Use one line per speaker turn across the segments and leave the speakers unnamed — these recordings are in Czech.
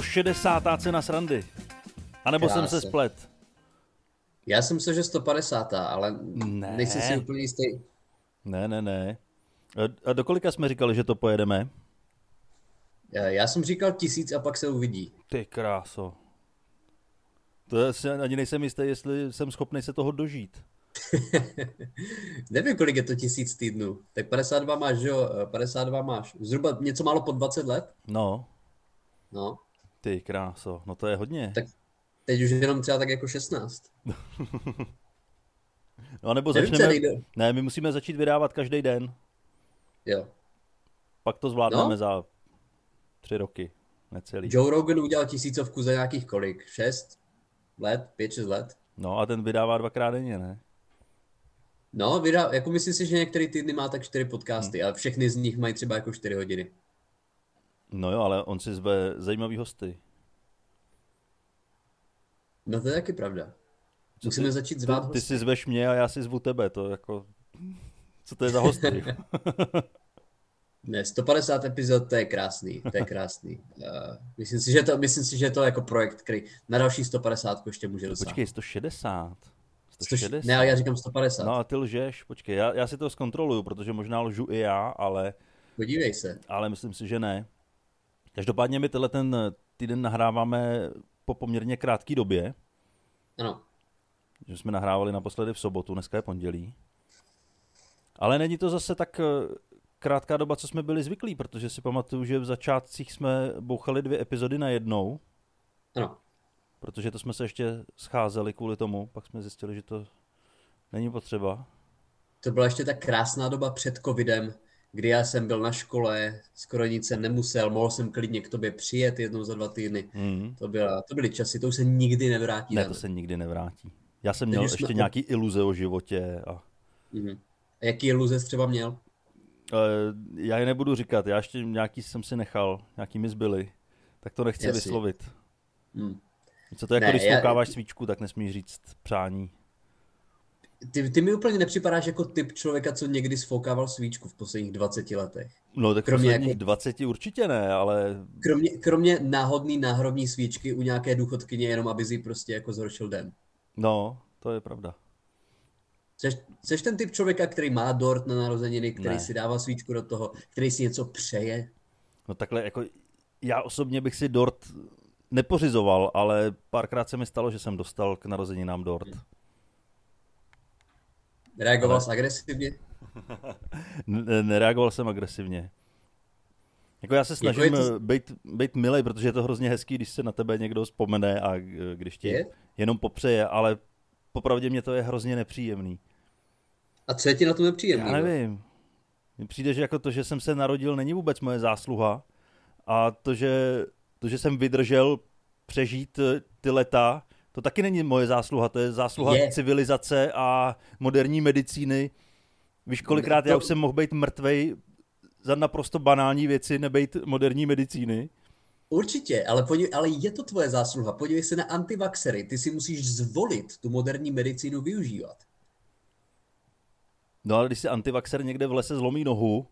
160. cena srandy. A nebo jsem se
Krása.
splet.
Já jsem myslel, že 150, ale
Ne.
nejsem si úplně jistý.
Ne, ne, ne. A- do kolika jsme říkali, že to pojedeme?
Já- jsem říkal tisíc a pak se uvidí.
Ty kráso. To je, si ani nejsem jistý, jestli jsem schopný se toho dožít.
Nevím, kolik je to tisíc týdnů. Tak 52 máš, že jo? Eh, 52 máš. Zhruba něco málo po 20 let?
No,
No.
Ty kráso, no to je hodně.
Tak teď už jenom třeba tak jako 16.
No a nebo
Nevím,
začneme... Ne, my musíme začít vydávat každý den.
Jo.
Pak to zvládneme
No.
za tři roky. Necelý.
Joe Rogan udělal tisícovku za nějakých kolik? 6 let? 5-6 let?
No a ten vydává dvakrát denně, ne?
No, vydá, jako myslím si, že některý týdny má tak 4 podcasty, ale všechny z nich mají třeba jako 4 hodiny.
No jo, ale on si zve zajímavý hosty.
No to je taky pravda. Musíme
ty-
začít zvát
Ty, ty
hosty.
si zveš mě a já si zvu tebe, to jako... Co to je za hosty?
Ne, 150 epizod, to je krásný, to je krásný. Uh, myslím, si, že to, myslím si, že to je jako projekt, který na další 150 ještě může dosáhnout.
Počkej, 160.
Stož-
160.
Ne, ale já říkám 150.
No a ty lžeš, počkej, já, já si to zkontroluju, protože možná lžu i já, ale,
Podívej se.
ale myslím si, že ne. Každopádně my tenhle ten týden nahráváme po poměrně krátké době,
Ano.
že jsme nahrávali naposledy v sobotu, dneska je pondělí. Ale není to zase tak eh, krátká doba, co jsme byli zvyklí, protože si pamatuju, že v začátcích jsme bouchali dvě epizody na jednou,
Ano.
protože to jsme se ještě scházeli kvůli tomu, pak jsme zjistili, že to není potřeba.
To byla ještě ta krásná doba před covidem, kdy já jsem byl na škole, skoro nic jsem nemusel, mohl jsem klidně k tobě přijet jednou za dva týdny.
Mm.
To, byla, to byly časy, to už se nikdy nevrátí.
Ne, to se nikdy nevrátí. Já jsem
Teď
měl
jsme
ještě
od-
nějaký iluze o životě a
Mhm. A jaký iluze jsi třeba měl?
e, já je nebudu říkat, já ještě nějaký jsem si nechal, nějaký mi zbyly, tak to nechci
Jasně.
vyslovit.
Hm.
Co to je, jako
Ne,
když
já-
svíčku, tak nesmíš říct přání.
Ty, ty mi úplně nepřipadáš jako typ člověka, co někdy sfoukával svíčku v posledních 20 letech.
No tak
Kromě
posledních
jako-
20 určitě ne, ale
Kromě, kromě náhodný náhrobní svíčky u nějaké důchodkyně, jenom aby si prostě jako zhoršil den.
no, to je pravda.
Jseš, jseš ten typ člověka, který má dort na narozeniny, který
Ne.
si dává svíčku do toho, který si něco přeje?
No takhle jako já osobně bych si dort nepořizoval, ale párkrát se mi stalo, že jsem dostal k narozeninám dort.
Reagoval
Ale-
jsi agresivně?
Nereagoval jsem agresivně. Jako já se snažím jako
to-
být, být milej, protože je to hrozně hezký, když se na tebe někdo vzpomene a eh, když ti
Je?
jenom popřeje, ale popravdě mě to je hrozně nepříjemný.
A co je ti na tom nepříjemný?
Já nevím. Mně přijde, že jako to, že jsem se narodil, není vůbec moje zásluha. A to, že, to, že jsem vydržel přežít eh, ty leta, to taky není moje zásluha. To je zásluha
Je.
civilizace a moderní medicíny. Víš, kolikrát já už jsem mohl být mrtvej za naprosto banální věci, nebejt moderní medicíny.
Určitě, ale, podívej, ale je to tvoje zásluha. Podívej se na antivaxery. Ty si musíš zvolit tu moderní medicínu využívat.
No ale když si antivaxer někde v lese zlomí nohu,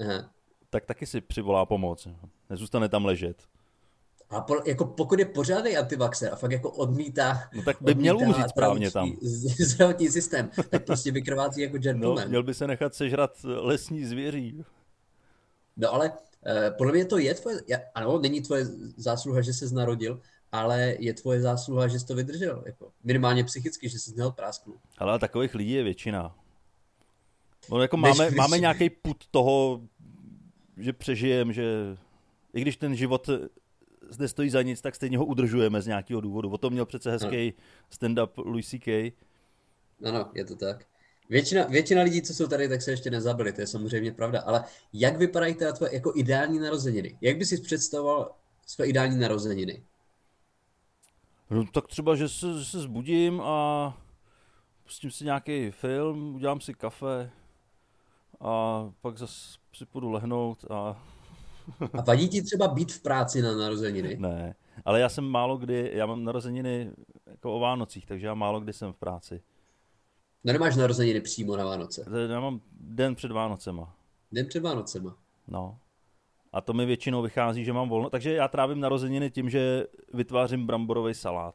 Aha.
tak taky si přivolá pomoc. Nezůstane tam ležet.
A po, jako pokud je pořádný antivaxer a fakt jako odmítá,
No tak by měl umřít správně tam.
zdravotní- systém, tak prostě vykrvácí jako
No,
gentleman.
měl by se nechat sežrat lesní zvěří.
No ale eh, podle mě to je tvoje, ja- ano, není tvoje zásluha, že jsi narodil, ale je tvoje zásluha, že jsi to vydržel. Jako, minimálně psychicky, že jsi měl prásknu.
Ale takových lidí je většina. No, jako máme,
než-
máme nějaký put toho, že přežijem, že i když ten život zde stojí za nic, tak stejně ho udržujeme z nějakého důvodu. O tom měl přece hezký stand-up Louis C.K.
Ano, je to tak. Většina, většina lidí, co jsou tady, tak se ještě nezabili, to je samozřejmě pravda. Ale jak vypadají teda tvoje jako ideální narozeniny? Jak bys si představoval své ideální narozeniny?
No, tak třeba, že se, že se zbudím a pustím si nějaký film, udělám si kafe a pak zase si půjdu lehnout a
A vadí ti třeba být v práci na narozeniny?
ne. Ale já jsem málo kdy, já mám narozeniny jako o Vánocích, takže já málo kdy jsem v práci.
No nemáš narozeniny přímo na Vánoce.
Já mám den před Vánocema.
Den před Vánocema.
No. A to mi většinou vychází, že mám volno. Takže já trávím narozeniny tím, že vytvářím bramborový salát.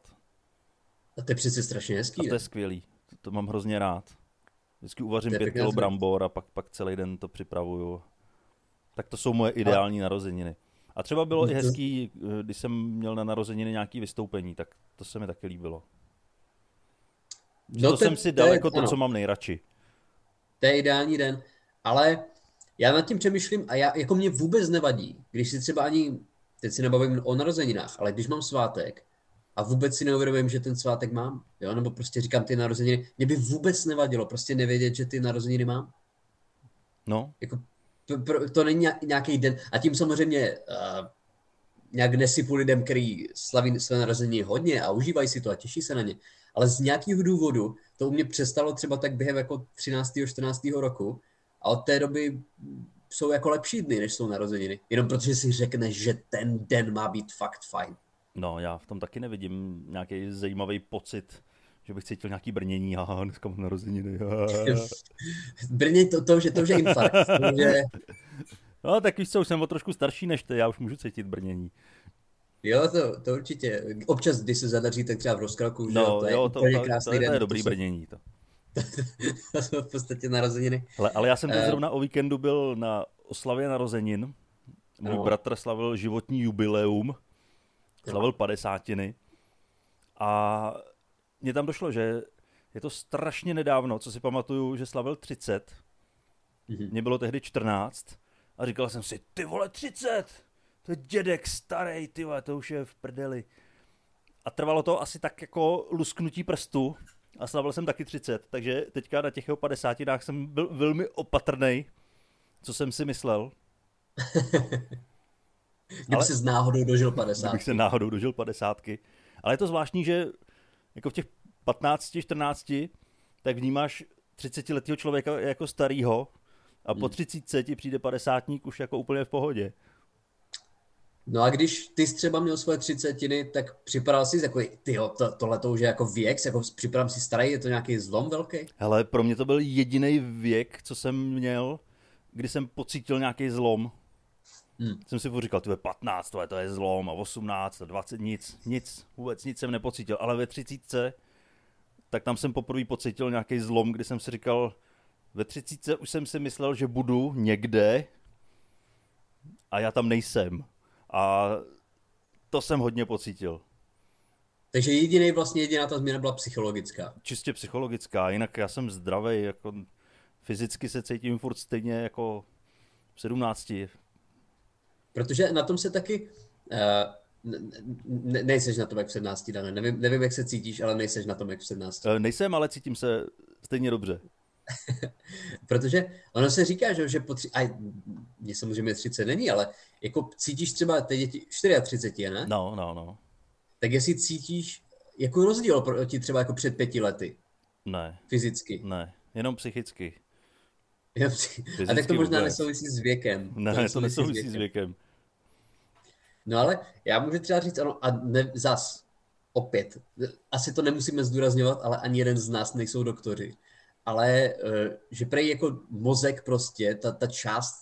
A to je přece strašně hezký.
A to je
ne?
skvělý. To, to mám hrozně rád. Vždycky uvařím
je
pět kilo brambor a pak, pak celý den to připravuju. Tak to jsou moje ideální narozeniny. A třeba bylo i
to-
hezký, eh, když jsem měl na narozeniny nějaký vystoupení, tak to se mi taky líbilo. No to,
to-
jsem si dal jako to,
ano.
co mám nejradši.
To je ideální den, ale já nad tím přemýšlím a já, jako mě vůbec nevadí, když si třeba ani, teď si nebavím o narozeninách, ale když mám svátek a vůbec si neuvědomím, že ten svátek mám, jo, nebo prostě říkám ty narozeniny, mě by vůbec nevadilo prostě nevědět, že ty narozeniny mám.
No,
Jako, to, pro- to není nějak- nějaký den. A tím samozřejmě uh, nějak nesypu lidem, který slaví své narozeniny hodně a užívají si to a těší se na ně. Ale z nějakého důvodu to u mě přestalo třeba tak během jako 13. 14. roku a od té doby jsou jako lepší dny, než jsou narozeniny. Jenom protože si řekneš, že ten den má být fakt fajn.
no, já v tom taky nevidím nějaký zajímavý pocit, že bych cítil nějaký brnění, haha, dneska mám narozeniny. haha.
V Brně to, to, že to už je infarkt. To, že,
No, tak víš co, už jsem o trošku starší než ty, já už můžu cítit brnění.
jo, to, to určitě. Občas, když se zadaří, tak třeba v rozkraku, že
No,
jo, to je
jo, to,
úplně
to,
krásný
to, je, to je dobrý
jsou-
brnění. To.
to jsou v podstatě narozeniny.
Hele, ale já jsem teď
Eh.
zrovna o víkendu byl na oslavě narozenin. Můj
No.
bratr slavil životní jubileum, slavil padesátiny. A mně tam došlo, že je to strašně nedávno, co si pamatuju, že slavil 30.
Mhm.
Mně bylo tehdy 14. A říkal jsem si, ty vole 30, to je dědek starý, ty vole, to už je v prdeli. A trvalo to asi tak jako lusknutí prstu a slavil jsem taky 30, takže teďka na těch jeho 50 jsem byl velmi opatrný, co jsem si myslel,
Kdyby
Ale-
s náhodou dožil 50.
kdybych se náhodou dožil 50. Ale je to zvláštní, že jako v těch 15, 14, tak vnímáš 30 letého člověka jako starýho a po 30 ti přijde 50 už jako úplně v pohodě.
No a když ty jsi třeba měl svoje třicetiny, tak připadal jsi jako, tyjo, to, tohle to už je jako věk, jako připadám si starý, je to nějaký zlom velký?
Hele, pro mě to byl jediný věk, co jsem měl, kdy jsem pocítil nějaký zlom.
Hmm.
Jsem si říkal, to je 15, to je, to je zlom, a 18, a 20, nic, nic, vůbec nic jsem nepocítil. Ale ve 30, tak tam jsem poprvé pocítil nějaký zlom, kdy jsem si říkal, ve 30 už jsem si myslel, že budu někde a já tam nejsem. A to jsem hodně pocítil.
Takže jediný vlastně jediná ta změna byla psychologická.
čistě psychologická, jinak já jsem zdravý, jako fyzicky se cítím furt stejně jako v 17.
Protože na tom se taky, uh, ne, nejseš na tom jak v 17, Dane. Nevím, nevím, jak se cítíš, ale nejseš na tom jak v 17.
Eh, Nejsem, ale cítím se stejně dobře.
Protože ono se říká, že, že po tři, a mě samozřejmě 30 není, ale jako cítíš třeba, teď je ti 34, ne?
No, no, no.
Tak jestli cítíš jako rozdíl proti třeba jako před pěti lety,
Ne,
fyzicky.
ne, jenom psychicky.
Jo, při- A tak to možná
vůbec.
nesouvisí s věkem.
Ne, to nesouvisí s věkem.
No ale já můžu třeba říct, ano, a ne, zas, opět, asi to nemusíme zdůrazňovat, ale ani jeden z nás nejsou doktoři. Ale eh, že prej jako mozek prostě, ta, ta část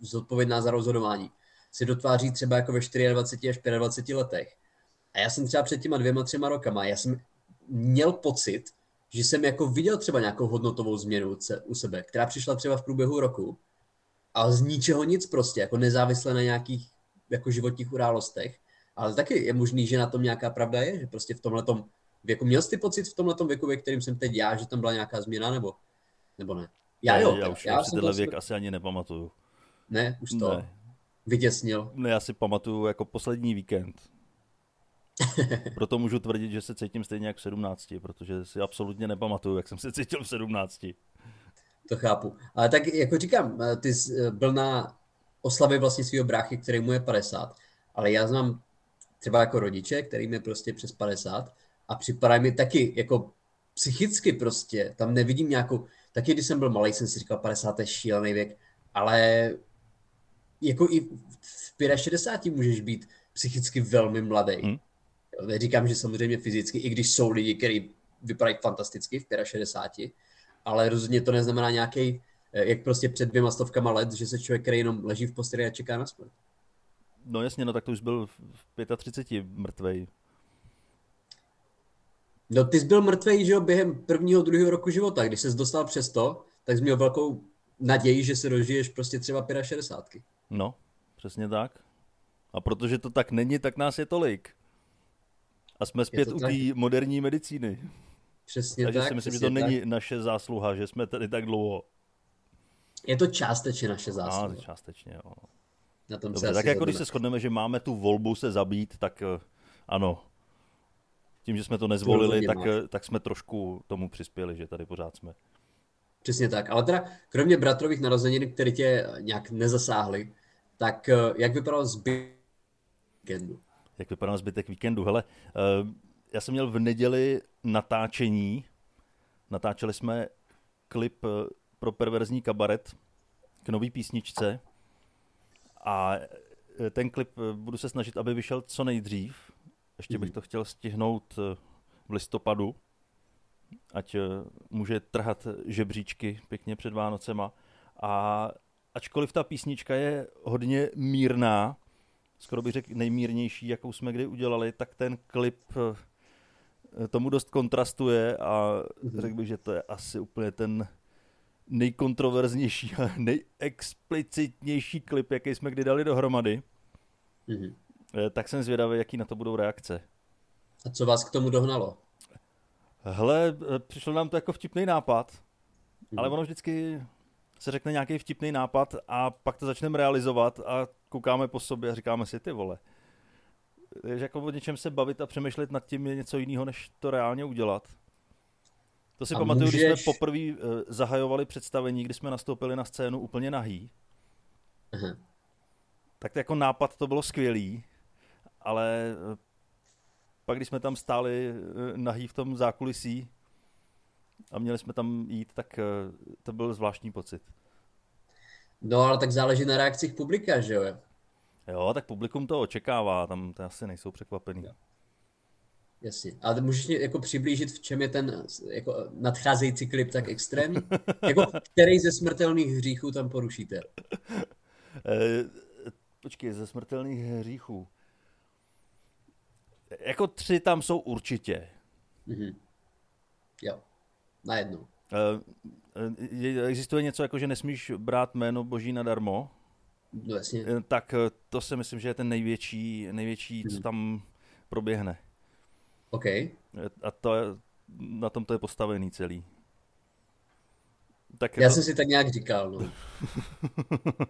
zodpovědná za rozhodování, se dotváří třeba jako ve 24 až 25 letech. A já jsem třeba před těma dvěma, třema rokama, já jsem měl pocit, že jsem jako viděl třeba nějakou hodnotovou změnu u sebe, která přišla třeba v průběhu roku, ale z ničeho nic prostě, jako nezávisle na nějakých jako životních událostech. Ale taky je možný, že na tom nějaká pravda je, že prostě v tomhle věku, měl jsi ty pocit v tomhle věku, ve kterým jsem teď já, že tam byla nějaká změna, nebo, nebo ne? Já jo,
já už,
já
už si tenhle věk asi ani nepamatuju.
Ne, už to
Ne.
vytěsnil.
Ne, já si pamatuju jako poslední víkend. Proto můžu tvrdit, že se cítím stejně jak v 17, protože si absolutně nepamatuju, jak jsem se cítil v 17.
To chápu. Ale tak jako říkám, eh, ty jsi eh, byl na oslavě vlastně svého bráchy, který mu je 50, ale já znám třeba jako rodiče, kterým je prostě přes 50 a připadají mi taky jako psychicky prostě, tam nevidím nějakou, taky když jsem byl malý, jsem si říkal 50 je šílený věk, ale jako i v 65 můžeš být psychicky velmi mladý.
Hm.
Jo, Neříkám, že samozřejmě fyzicky, i když jsou lidi, kteří vypadají fantasticky v 65, ale rozhodně to neznamená nějaký jak prostě před dvěma stovkama let, že se člověk, který jenom leží v posteli a čeká na smrt.
No jasně, no tak to už byl v 35 mrtvej.
No ty jsi byl mrtvej, že jo, během prvního, druhého roku života. Když ses dostal přes to, tak jsi měl velkou naději, že se dožiješ prostě třeba 65.
No, přesně tak. A protože to tak není, tak nás je tolik. A jsme zpět u té moderní medicíny.
Přesně
Takže
tak.
si myslím, že to
tak.
není naše zásluha, že jsme tady tak dlouho.
Je to částečně naše zásluha.
A, částečně, jo.
Na tom
Dobře, tak jako když
shodneme.
se shodneme, že máme tu volbu se zabít, tak eh, ano. Tím, že jsme to nezvolili, tak, eh, tak jsme trošku tomu přispěli, že tady pořád jsme.
Přesně tak. Ale teda, kromě bratrových narozenin, které tě nějak nezasáhly, tak eh, jak vypadalo zbytek víkendu?
Jak vypadá zbytek víkendu? Hele, já jsem měl v neděli natáčení. Natáčeli jsme klip pro perverzní kabaret k nový písničce. A eh, ten klip eh, budu se snažit, aby vyšel co nejdřív. Ještě bych to chtěl stihnout eh, v listopadu, ať může trhat žebříčky pěkně před Vánocema. A ačkoliv ta písnička je hodně mírná, skoro bych řekl nejmírnější, jakou jsme kdy udělali, tak ten klip tomu dost kontrastuje a řekl bych, že to je asi úplně ten nejkontroverznější a nejexplicitnější klip, jaký jsme kdy dali dohromady.
Mhm.
Eh, Tak jsem zvědavý, jaký na to budou reakce.
A co vás k tomu dohnalo?
Hele, eh, přišlo nám to jako vtipný nápad,
Mhm.
ale ono vždycky se řekne nějaký vtipný nápad a pak to začneme realizovat a koukáme po sobě a říkáme si, ty vole. Takže jako o něčem se bavit a přemýšlet nad tím je něco jiného, než to reálně udělat. To si
A
pamatuju, když
můžeš-
jsme poprvé eh, zahajovali představení, kdy jsme nastoupili na scénu úplně nahý,
Aha.
tak jako nápad to bylo skvělý, ale eh, pak když jsme tam stáli eh, nahý v tom zákulisí a měli jsme tam jít, tak to byl zvláštní pocit.
No ale tak záleží na reakcích publika, že jo?
Jo, tak publikum to očekává, tam to asi nejsou překvapený.
Jasně. Ale můžeš mě jako přiblížit, v čem je ten jako nadcházející klip tak extrémní? jako který ze smrtelných hříchů tam porušíte?
Eh, počkej, ze smrtelných hříchů. Jako tři tam jsou určitě.
Mhm. Jo. Najednou.
Je- Existuje něco jako, že nesmíš brát jméno boží nadarmo,
No jasně.
Tak to si myslím, že je ten největší, největší co tam proběhne.
OK.
A to je, na tom to je postavený celý. Tak
Já
to,
jsem si tak nějak říkal, no.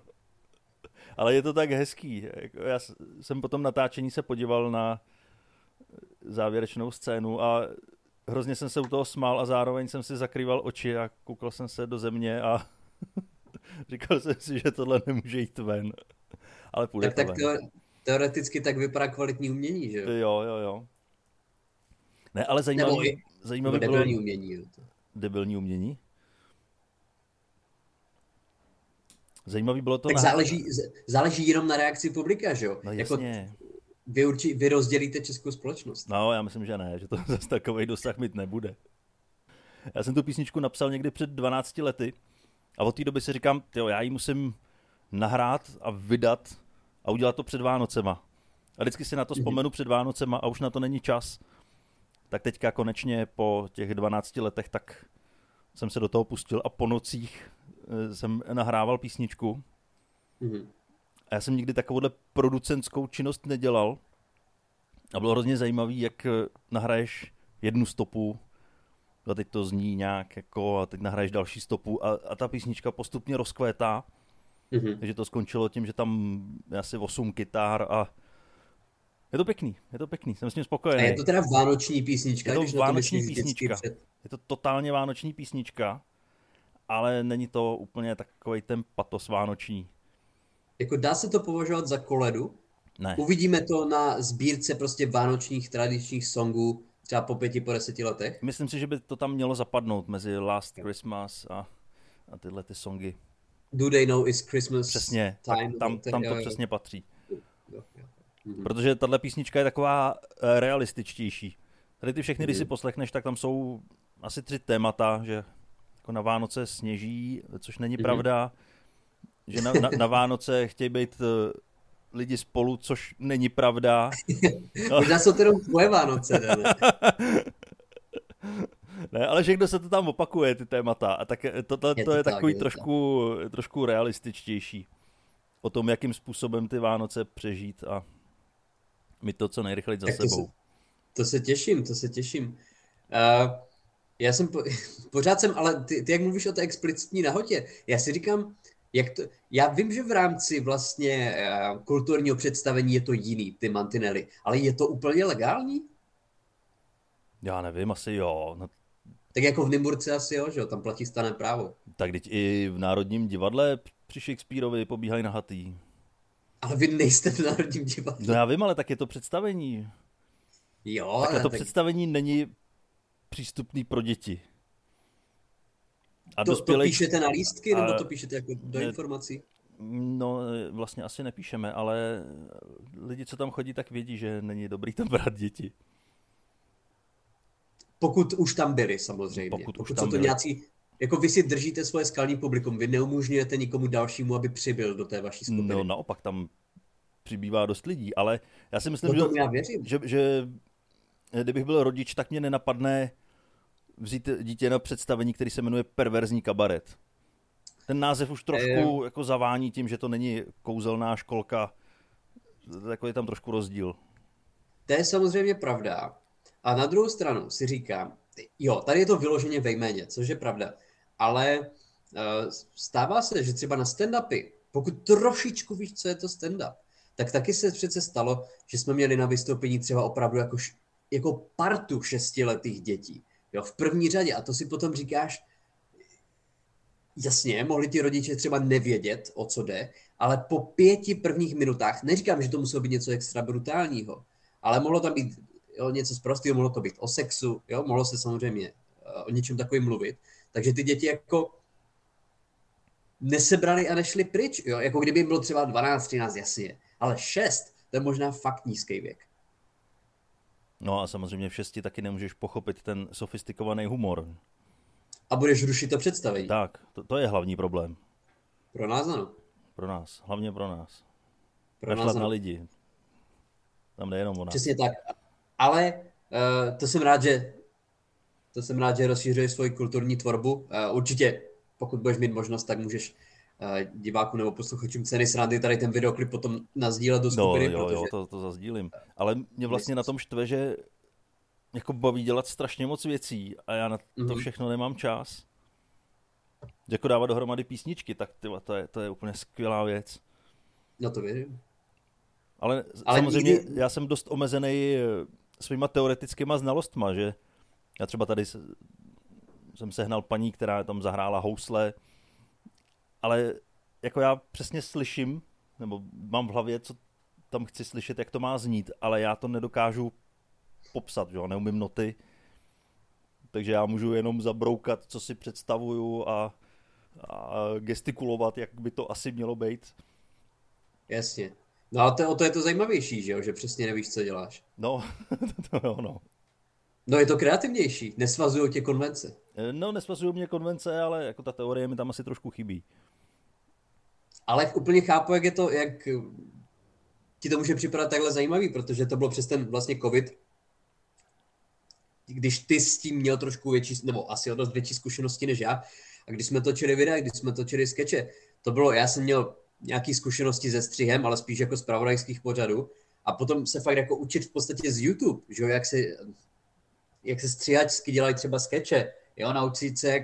Ale je to tak hezký. Jako Já jsem po tom natáčení se podíval na závěrečnou scénu a hrozně jsem se u toho smál a zároveň jsem si zakrýval oči a koukal jsem se do země a říkal jsem si, že tohle nemůže jít ven. Ale půjde
Tak,
to
tak
ven.
teo- teoreticky tak vypadá kvalitní umění, že jo?
Jo, jo, jo. Ne, ale
Nebo
zajímavý,
i
zajímavý
nebo
bylo
debilní umění.
Debilní umění. Zajímavý bylo to
Tak
na...
záleží, záleží jenom na reakci publika, že jo?
No
jako
jasně.
vy, urči, vy rozdělíte českou společnost.
No, já myslím, že ne, že to zase takový dosah mít nebude. Já jsem tu písničku napsal někdy před 12 lety a od té doby si říkám, jo, já ji musím nahrát a vydat a udělat to před Vánocema. A vždycky si na to vzpomenu před Vánocema a už na to není čas. Tak teďka konečně po těch 12 letech tak jsem se do toho pustil a po nocích eh, jsem nahrával písničku.
Mhm.
A já jsem nikdy takovouhle producentskou činnost nedělal. A bylo hrozně zajímavý, jak eh, nahraješ jednu stopu a teď to zní nějak jako a teď nahraješ další stopu a, a ta písnička postupně rozkvétá.
Mhm.
Takže to skončilo tím, že tam asi 8 kytar a je to pěkný, je to pěkný, jsem s tím
A
spokojený.
je to teda vánoční písnička?
Je to
když na to
vánoční
vždycky
písnička.
Před...
Je to totálně vánoční písnička, ale není to úplně takový ten patos vánoční.
Jako dá se to považovat za koledu?
Ne.
Uvidíme to na sbírce prostě vánočních tradičních songů třeba po pěti, po deseti letech.
Myslím si, že by to tam mělo zapadnout mezi Last Christmas a, a tyhle ty songy.
Do they know it's Christmas
Přesně,
time?
tam, tam to přesně patří.
jo, jo. Mhm.
Protože tahle písnička je taková eh, realističtější. Tady ty všechny, když si
Mhm.
poslechneš, tak tam jsou asi tři témata, že jako na Vánoce sněží, což není
Mhm.
pravda, že na, na, na Vánoce chtějí být eh, lidi spolu, což není pravda. No.
Možná jsou to jenom tvoje Vánoce, ne? ne?
Ale všechno se to tam opakuje, ty témata. A tak to, to,
Je
to
to
je
tak,
takový
je
trošku, trošku realističtější. O tom, jakým způsobem ty Vánoce přežít a mít to co nejrychleji za
Tak to
sebou.
se, to se těším, to se těším. Uh, já jsem, po, pořád jsem, ale ty, ty jak mluvíš o té explicitní nahotě, já si říkám, jak to, já vím, že v rámci vlastně uh, kulturního představení je to jiný, ty mantinely, ale je to úplně legální?
Já nevím, asi jo. No,
Tak jako v Nymburce asi jo, že jo, tam platí stané právo.
tak teď i v Národním divadle při Shakespeareovi pobíhají nahatý.
Ale vy nejste v Národním divadle.
No já vím, ale tak je to představení.
Jo,
Takhle
ale
to
tak
představení není přístupný pro děti. A
to, to
dospělej...
píšete na lístky, nebo
Ale-
to píšete jako do
Ne.
informací?
No, vlastně asi nepíšeme, ale lidi, co tam chodí, tak vědí, že není dobrý tam brát děti.
Pokud už tam byli, samozřejmě.
Pokud
Pokud,
už
jsou
tam
to
byli.
nějací, jako vy si držíte svoje skalní publikum, vy neumožňujete nikomu dalšímu, aby přibyl do té vaší skupiny.
No naopak, tam přibývá dost lidí, ale já si myslím,
no
že,
já věřím.
že, že kdybych byl rodič, tak mě nenapadne vzít dítě na představení, který se jmenuje Perverzní kabaret. Ten název už trošku jako zavání tím, že to není kouzelná školka, jako je tam trošku rozdíl.
To je samozřejmě pravda. A na druhou stranu si říkám, jo, tady je to vyloženě ve jméně, což je pravda. Ale uh, stává se, že třeba na stand-upy, pokud trošičku víš, co je to stand-up, tak taky se přece stalo, že jsme měli na vystoupení třeba opravdu jako, jako partu šestiletých dětí. Jo, v první řadě. A to si potom říkáš, jasně, mohli ti rodiče třeba nevědět, o co jde, ale po pěti prvních minutách, neříkám, že to muselo být něco extra brutálního, ale mohlo tam být jo, něco z prostého, mohlo to být o sexu, jo, mohlo se samozřejmě uh, o něčem takovým mluvit. Takže ty děti jako nesebrali a nešli pryč, jo, jako kdyby jim bylo třeba 12, 13, jasně, ale 6, to je možná fakt nízký věk.
No a samozřejmě v šesti taky nemůžeš pochopit ten sofistikovaný humor.
A budeš rušit to představení.
Tak, to, to je hlavní problém
Pro nás ano.
pro nás, hlavně pro nás.
Pro
Kašlat
nás
na
ano.
lidi. Tam jde jenom o nás.
Přesně tak. Ale uh, to jsem rád, že to jsem rád, že rozšířuješ svoji kulturní tvorbu. Uh, určitě, pokud budeš mít možnost, tak můžeš uh, divákům nebo posluchačům ceny srandy tady ten videoklip potom nazdílet do
No
skupiny,
jo,
protože
jo, to, to zazdílím. Ale mě vlastně na tom štve, že jako baví dělat strašně moc věcí a já na to
Mhm.
všechno nemám čas. Jako dávat dohromady písničky, tak tyva, to, je, to je úplně skvělá věc.
no to věřím.
Ale,
Ale
Ale samozřejmě
nikdy-
já jsem dost omezený eh, svýma teoretickýma znalostma, že já třeba tady se, jsem sehnal paní, která tam zahrála housle, ale jako já přesně slyším, nebo mám v hlavě, co tam chci slyšet, jak to má znít, ale já to nedokážu popsat, jo, neumím noty, takže já můžu jenom zabroukat, co si představuju a, a gestikulovat, jak by to asi mělo být.
Jasně. No ale to, o to je to zajímavější, že jo, že přesně nevíš, co děláš.
No, to jo, no.
No je to kreativnější, nesvazují tě konvence.
No, nesvazují mě konvence, ale jako ta teorie mi tam asi trošku chybí.
Ale úplně chápu, jak je to, jak ti to může připadat takhle zajímavý, protože to bylo přes ten vlastně covid, když ty s tím měl trošku větší, nebo asi o dost větší zkušenosti než já, a když jsme točili videa, když jsme točili skeče, to bylo, já jsem měl nějaké zkušenosti se střihem, ale spíš jako z pravodajských pořadů, a potom se fakt jako učit v podstatě z YouTube, že jo, jak se, jak se stříhačsky dělají třeba skeče, jo, naučit se jak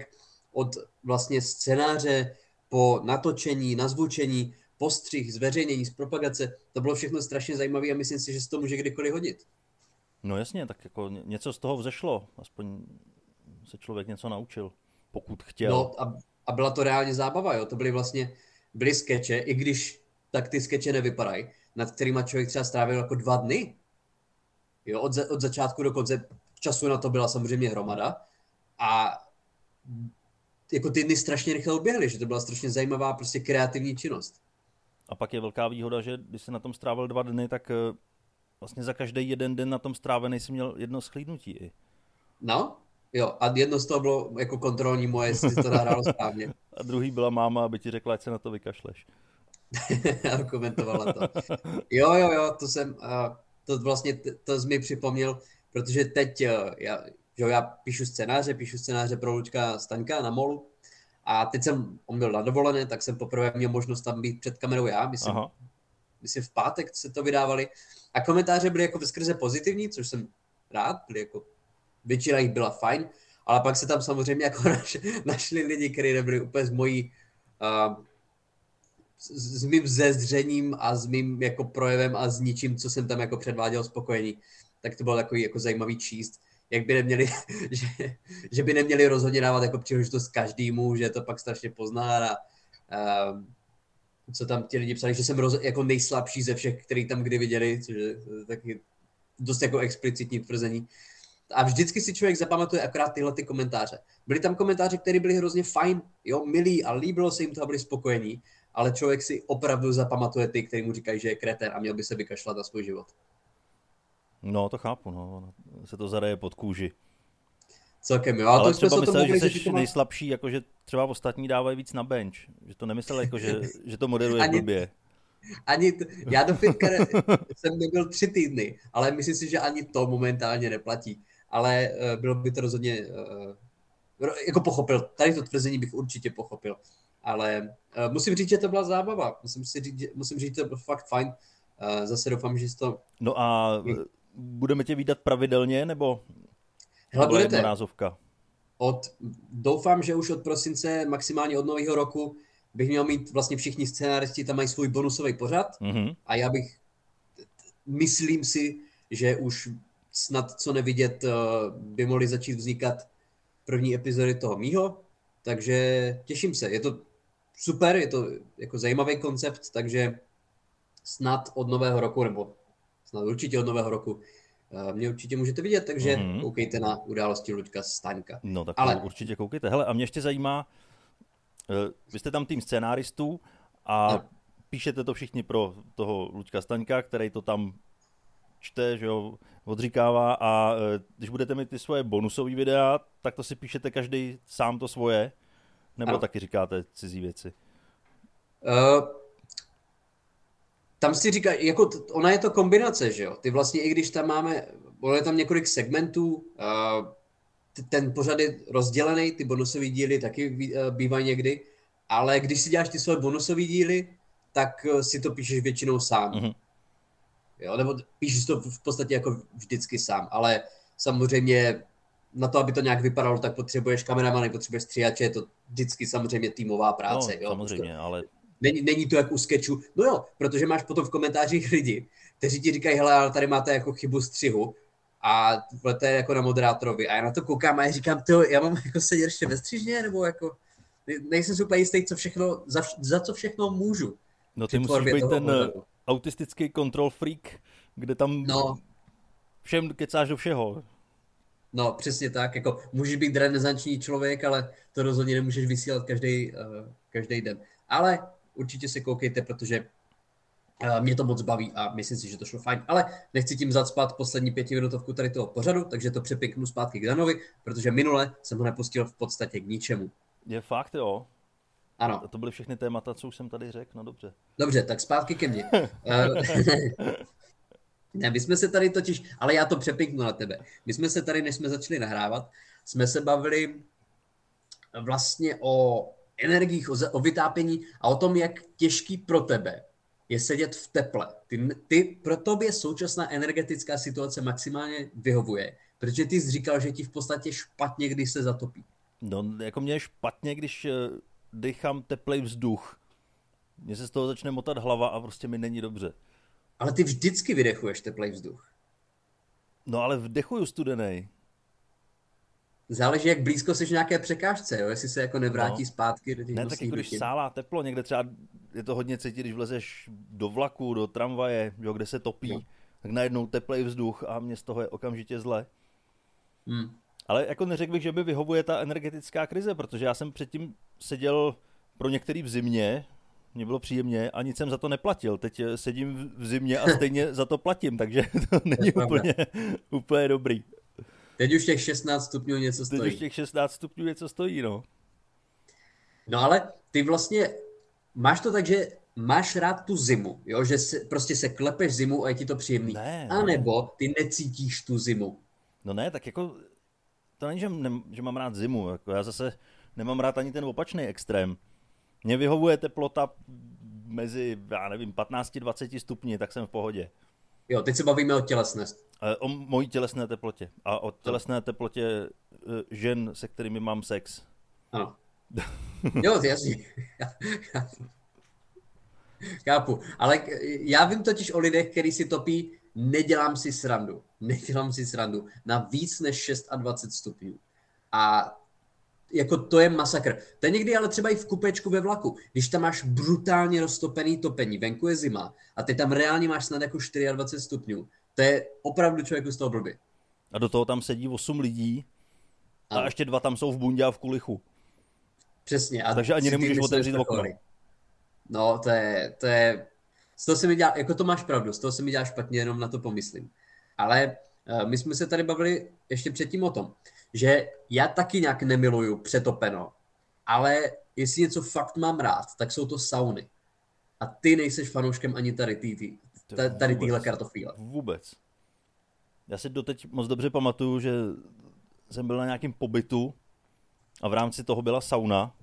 od vlastně scénáře po natočení, nazvučení, postřih, zveřejnění, z propagace, to bylo všechno strašně zajímavé a myslím si, že se to může kdykoliv hodit.
No jasně, tak jako ně- něco z toho vzešlo, aspoň se člověk něco naučil, pokud chtěl.
No a, a byla to reálně zábava, jo, to byly vlastně, byly skeče, i když tak ty skeče nevypadají, nad kterýma člověk třeba strávil jako dva dny. Jo, od, za, od začátku do konce času na to byla samozřejmě hromada a jako ty dny strašně rychle uběhly, že to byla strašně zajímavá prostě kreativní činnost.
A pak je velká výhoda, že když se na tom strávil dva dny, tak eh, vlastně za každý jeden den na tom strávený si měl jedno schlídnutí i.
No, Jo, a jedno z toho bylo jako kontrolní moje, jestli to nahrálo správně.
A druhý byla máma, aby ti řekla, ať se na to vykašleš.
a komentovala to. Jo, jo, jo, to jsem, to vlastně, to, to jsi mi připomněl, protože teď, eh, já, že já píšu scénáře, píšu scénáře pro Lučka Staňka na Molu. A teď jsem, on byl na dovolené, tak jsem poprvé měl možnost tam být před kamerou já, myslím, Aha. myslím v pátek se to vydávali. A komentáře byly jako skrze pozitivní, což jsem rád, byly jako, většina jich byla fajn, ale pak se tam samozřejmě jako našli lidi, kteří nebyli úplně z mojí uh, s, mým zezdřením a s mým jako projevem a s ničím, co jsem tam jako předváděl spokojení, tak to bylo takový jako zajímavý číst, jak by neměli, že, že by neměli rozhodně dávat jako příležitost každému, že to pak strašně pozná a, a co tam ti lidi psali, že jsem roz, jako nejslabší ze všech, který tam kdy viděli, což je taky dost jako explicitní tvrzení. A vždycky si člověk zapamatuje akorát tyhle ty komentáře. Byly tam komentáře, které byly hrozně fajn, jo, milí a líbilo se jim to a byli spokojení, ale člověk si opravdu zapamatuje ty, který mu říkají, že je kreten a měl by se vykašlat na svůj život.
No, to chápu, no. Se to zadaje pod kůži.
Celkem, jo.
Ale, ale třeba myslel, že jsi má... nejslabší, jako že třeba ostatní dávají víc na bench. Že to nemyslel jako, že, že to moderuje ani, blbě.
Ani to, já do fitka jsem nebyl tři týdny, ale myslím si, že ani to momentálně neplatí. Ale uh, bylo by to rozhodně, uh, jako pochopil, tady to tvrzení bych určitě pochopil ale uh, musím říct, že to byla zábava. Musím, si říct, musím říct, že to bylo fakt fajn. Uh, zase doufám, že to...
No a budeme tě výdat pravidelně, nebo
Hele, budete.
jednorázovka?
Od, doufám, že už od prosince, maximálně od nového roku, bych měl mít vlastně všichni scénáristi, tam mají svůj bonusový pořad mm-hmm. a já bych, myslím si, že už snad co nevidět, eh, by mohly začít vznikat první epizody toho mýho, takže těším se. Je to super, je to jako zajímavý koncept, takže snad od nového roku, nebo snad určitě od nového roku, eh, mě určitě můžete vidět, takže mm-hmm. koukejte na události Luďka Staňka.
No tak Ale... určitě koukejte. Hele, a mě ještě zajímá, eh, vy jste tam tým scénáristů a no. píšete to všichni pro toho Luďka Staňka, který to tam čte, že jo, odříkává a eh, když budete mít ty svoje bonusové videa, tak to si píšete každý sám to svoje nebo ano. taky říkáte cizí věci? Uh,
tam si říká, jako ona je to kombinace, že jo? Ty vlastně, i když tam máme, je tam několik segmentů, uh, ten pořad je rozdělený, ty bonusové díly taky uh, bývají někdy, ale když si děláš ty svoje bonusové díly, tak si to píšeš většinou sám. Mm-hmm. Jo, nebo píšeš to v podstatě jako vždycky sám, ale samozřejmě na to, aby to nějak vypadalo, tak potřebuješ kameramany, potřebuješ stříhače, je to vždycky samozřejmě týmová práce.
No, jo? samozřejmě, ale...
Není, není to jak u sketchu. No jo, protože máš potom v komentářích lidi, kteří ti říkají, hele, ale tady máte jako chybu střihu a to je jako na moderátorovi. A já na to koukám a já říkám, to já mám jako sedět ještě ve střižně, nebo jako nejsem si úplně jistý, co všechno, za, za co všechno můžu.
No ty musíš být ten ohledu. autistický control freak, kde tam no. všem kecáš do všeho.
No, přesně tak. Jako, můžeš být renesanční člověk, ale to rozhodně nemůžeš vysílat každý, uh, každý den. Ale určitě se koukejte, protože uh, mě to moc baví a myslím si, že to šlo fajn. Ale nechci tím zacpat poslední pětiminutovku tady toho pořadu, takže to přepěknu zpátky k Danovi, protože minule jsem ho nepustil v podstatě k ničemu.
Je fakt, jo.
Ano.
A to byly všechny témata, co už jsem tady řekl, no dobře.
Dobře, tak zpátky ke mně. Eh, Ne, my jsme se tady totiž, ale já to přepiknu na tebe. My jsme se tady, než jsme začali nahrávat, jsme se bavili vlastně o energiích, o, o vytápění a o tom, jak těžký pro tebe je sedět v teple. Ty, ty, pro tobě současná energetická situace maximálně vyhovuje, protože ty jsi říkal, že ti v podstatě špatně, když se zatopí.
No, jako mě je špatně, když uh, dýchám teplý vzduch. Mně se z toho začne motat hlava a prostě mi není dobře.
Ale ty vždycky vydechuješ teplý vzduch.
No ale vdechuju studený.
Záleží, jak blízko jsi nějaké překážce, jo? jestli se jako nevrátí no. zpátky do těch
Ne, tak jako když sálá teplo, někde třeba je to hodně cítit, když vlezeš do vlaku, do tramvaje, jo, kde se topí, no. tak najednou teplý vzduch a mě z toho je okamžitě zle. Hmm. Ale jako neřekl bych, že by vyhovuje ta energetická krize, protože já jsem předtím seděl pro některý v zimě, mě bylo příjemně a nic jsem za to neplatil. Teď eh, sedím v zimě a stejně za to platím, takže to není úplně, úplně dobrý.
Teď už těch 16 stupňů něco stojí.
Teď už těch 16 stupňů něco stojí, no.
No ale ty vlastně máš to tak, že máš rád tu zimu, jo? že se, prostě se klepeš zimu a je ti to příjemný.
Ne,
a nebo ty necítíš tu zimu.
No ne, tak jako to není, že, ne, že mám rád zimu, jako já zase nemám rád ani ten opačný extrém. Mně vyhovuje teplota mezi, já nevím, 15-20 stupni, tak jsem v pohodě.
Jo, teď se bavíme o tělesné.
O mojí tělesné teplotě. A o tělesné teplotě e, žen, se kterými mám sex.
Ano. Jo, jasně. Chápu. Ale já vím totiž o lidech, kteří si topí, nedělám si srandu. Nedělám si srandu. Na víc než 26 stupňů. A jako to je masakr. To je někdy ale třeba i v kupečku ve vlaku. Když tam máš brutálně roztopený topení, venku je zima a ty tam reálně máš snad jako 24 stupňů. To je opravdu člověku z toho blbý.
A do toho tam sedí 8 lidí a, a ještě dva tam jsou v bundě a v kulichu.
Přesně.
A Takže ani nemůžeš otevřít okno.
No, to je, to je, z toho se mi dělá, jako to máš pravdu, z toho se mi dělá špatně, jenom na to pomyslím. Ale uh, my jsme se tady bavili ještě předtím o tom, že já taky nějak nemiluju přetopeno, ale jestli něco fakt mám rád, tak jsou to sauny. A ty nejseš fanouškem ani tady, tady týhle kartofíle.
Vůbec. Já si doteď moc dobře pamatuju, že jsem byl na nějakém pobytu a v rámci toho byla sauna,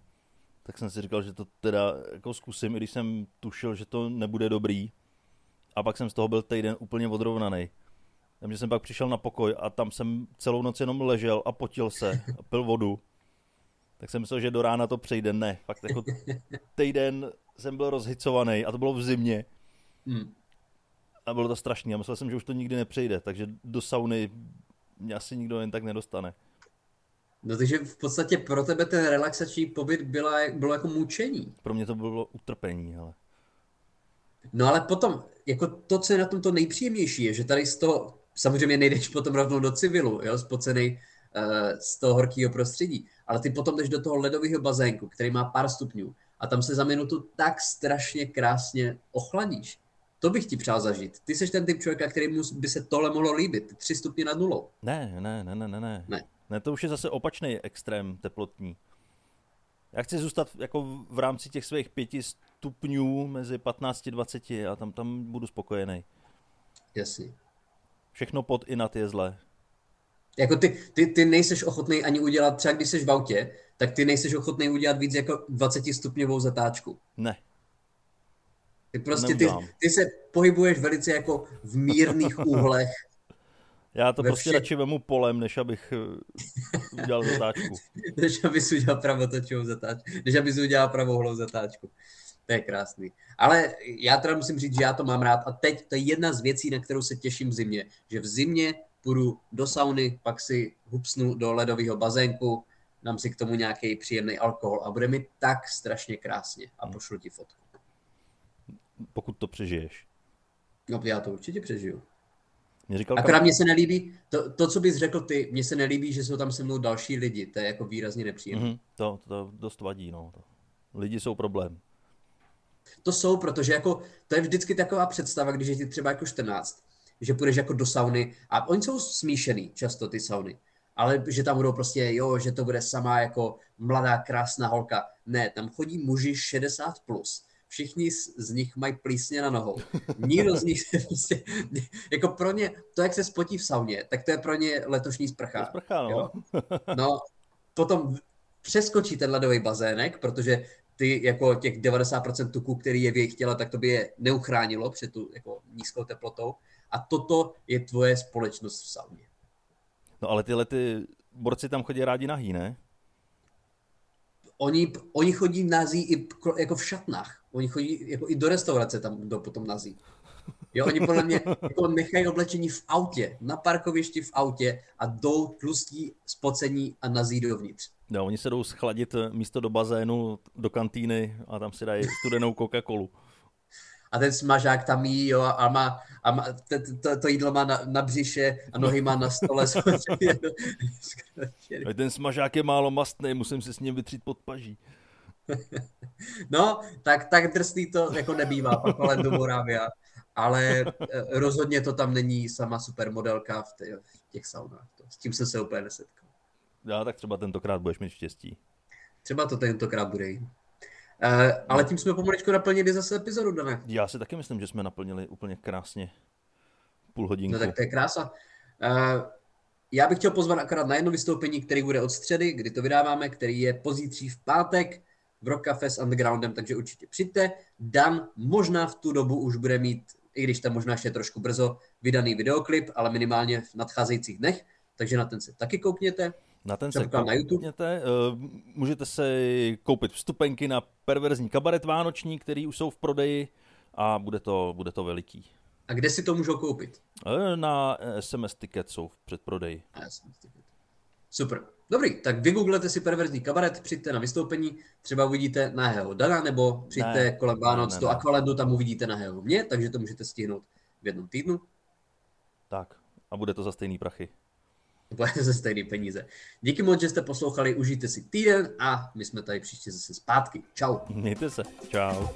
tak jsem si říkal, že to teda jako zkusím, i když jsem tušil, že to nebude dobrý. A pak jsem z toho byl týden úplně odrovnaný. Takže jsem pak přišel na pokoj a tam jsem celou noc jenom ležel a potil se a pil vodu. Tak jsem myslel, že do rána to přejde. Ne, fakt jako týden jsem byl rozhicovaný a to bylo v zimě. Hmm. A bylo to strašný a myslel jsem, že už to nikdy nepřejde, takže do sauny mě asi nikdo jen tak nedostane.
No takže v podstatě pro tebe ten relaxační pobyt byla, bylo jako mučení.
Pro mě to bylo utrpení, ale.
No ale potom, jako to, co je na tom to nejpříjemnější, je, že tady z toho, samozřejmě nejdeš potom rovnou do civilu, jo, spocený uh, z toho horkého prostředí, ale ty potom jdeš do toho ledového bazénku, který má pár stupňů a tam se za minutu tak strašně krásně ochladíš. To bych ti přál zažít. Ty jsi ten typ člověka, který by se tohle mohlo líbit. Tři stupně nad nulou.
Ne, ne, ne, ne, ne. Ne, ne to už je zase opačný extrém teplotní. Já chci zůstat jako v rámci těch svých pěti stupňů mezi 15 a 20 a tam, tam budu spokojený.
Jasně.
Všechno pod i nad je zlé.
Jako ty, ty, ty nejseš ochotný ani udělat, třeba když jsi v autě, tak ty nejseš ochotný udělat víc jako 20 stupňovou zatáčku.
Ne.
Ty prostě, ty, ty se pohybuješ velice jako v mírných úhlech.
Já to prostě všech... radši vemu polem, než abych eh, udělal zatáčku.
než abys udělal pravotočovou zatáčku. Než abys udělal pravouhlou zatáčku. To je krásný. Ale já teda musím říct, že já to mám rád a teď to je jedna z věcí, na kterou se těším v zimě. Že v zimě půjdu do sauny, pak si hupsnu do ledového bazénku, dám si k tomu nějaký příjemný alkohol a bude mi tak strašně krásně a pošlu ti fotku.
Pokud to přežiješ.
No já to určitě přežiju.
Mě říkal
Akorát mně se nelíbí, to, to, co bys řekl ty, mně se nelíbí, že jsou tam se mnou další lidi, to je jako výrazně nepříjemné. Mm-hmm,
to, to dost vadí, no. Lidi jsou problém.
To jsou, protože jako, to je vždycky taková představa, když je ti třeba jako 14, že půjdeš jako do sauny a oni jsou smíšený často ty sauny, ale že tam budou prostě, jo, že to bude sama jako mladá, krásná holka. Ne, tam chodí muži 60+, plus, všichni z, nich mají plísně na nohou. Nikdo z nich se prostě, jako pro ně, to, jak se spotí v sauně, tak to je pro ně letošní sprcha.
sprcha no. Jo?
no. potom přeskočí ten ledový bazének, protože ty jako těch 90% tuku, který je v jejich těle, tak to by je neuchránilo před tu jako nízkou teplotou. A toto je tvoje společnost v sauně.
No ale tyhle ty borci tam chodí rádi nahý, ne?
Oni, oni chodí nazí i jako v šatnách. Oni chodí jako i do restaurace tam do potom nazí. Jo, oni podle mě jako nechají oblečení v autě, na parkovišti v autě a jdou tlustí, spocení a nazí dovnitř.
No, oni se jdou schladit místo do bazénu, do kantýny a tam si dají studenou Coca-Colu.
A ten smažák tam jí, jo, a má, a má to, to, to, jídlo má na, na břiše a nohy má na stole.
ten smažák je málo mastný, musím si s ním vytřít pod paží.
No, tak, tak drsný to jako nebývá pak kolem do Moravia. ale rozhodně to tam není sama supermodelka v, v těch saunách. S tím jsem se úplně nesetkal.
Já tak třeba tentokrát budeš mít štěstí.
Třeba to tentokrát bude jim. Uh, ale tím jsme pomaličku naplnili zase epizodu, Dané.
Já si taky myslím, že jsme naplnili úplně krásně půl hodinku.
No tak to je krása. Uh, já bych chtěl pozvat akorát na jedno vystoupení, který bude od středy, kdy to vydáváme, který je pozítří v pátek v Rock Cafe s Undergroundem, takže určitě přijďte. Dan možná v tu dobu už bude mít, i když tam možná ještě trošku brzo, vydaný videoklip, ale minimálně v nadcházejících dnech, takže na ten se taky koukněte.
Na ten se na YouTube. Eh, můžete se koupit vstupenky na perverzní kabaret vánoční, který už jsou v prodeji a bude to, bude to veliký.
A kde si to můžou koupit?
Eh, na SMS Ticket jsou v předprodeji.
Super. Dobrý, tak vygooglete si perverzní kabaret, přijďte na vystoupení, třeba uvidíte na jeho Dana, nebo přijďte ne, kolem Vánoc ne, ne, do Aqualandu, tam uvidíte na jeho mě, takže to můžete stihnout v jednom týdnu.
Tak, a bude to za stejný prachy.
Bude za stejný peníze. Díky moc, že jste poslouchali, užijte si týden a my jsme tady příště zase zpátky. Čau.
Mějte se. Čau.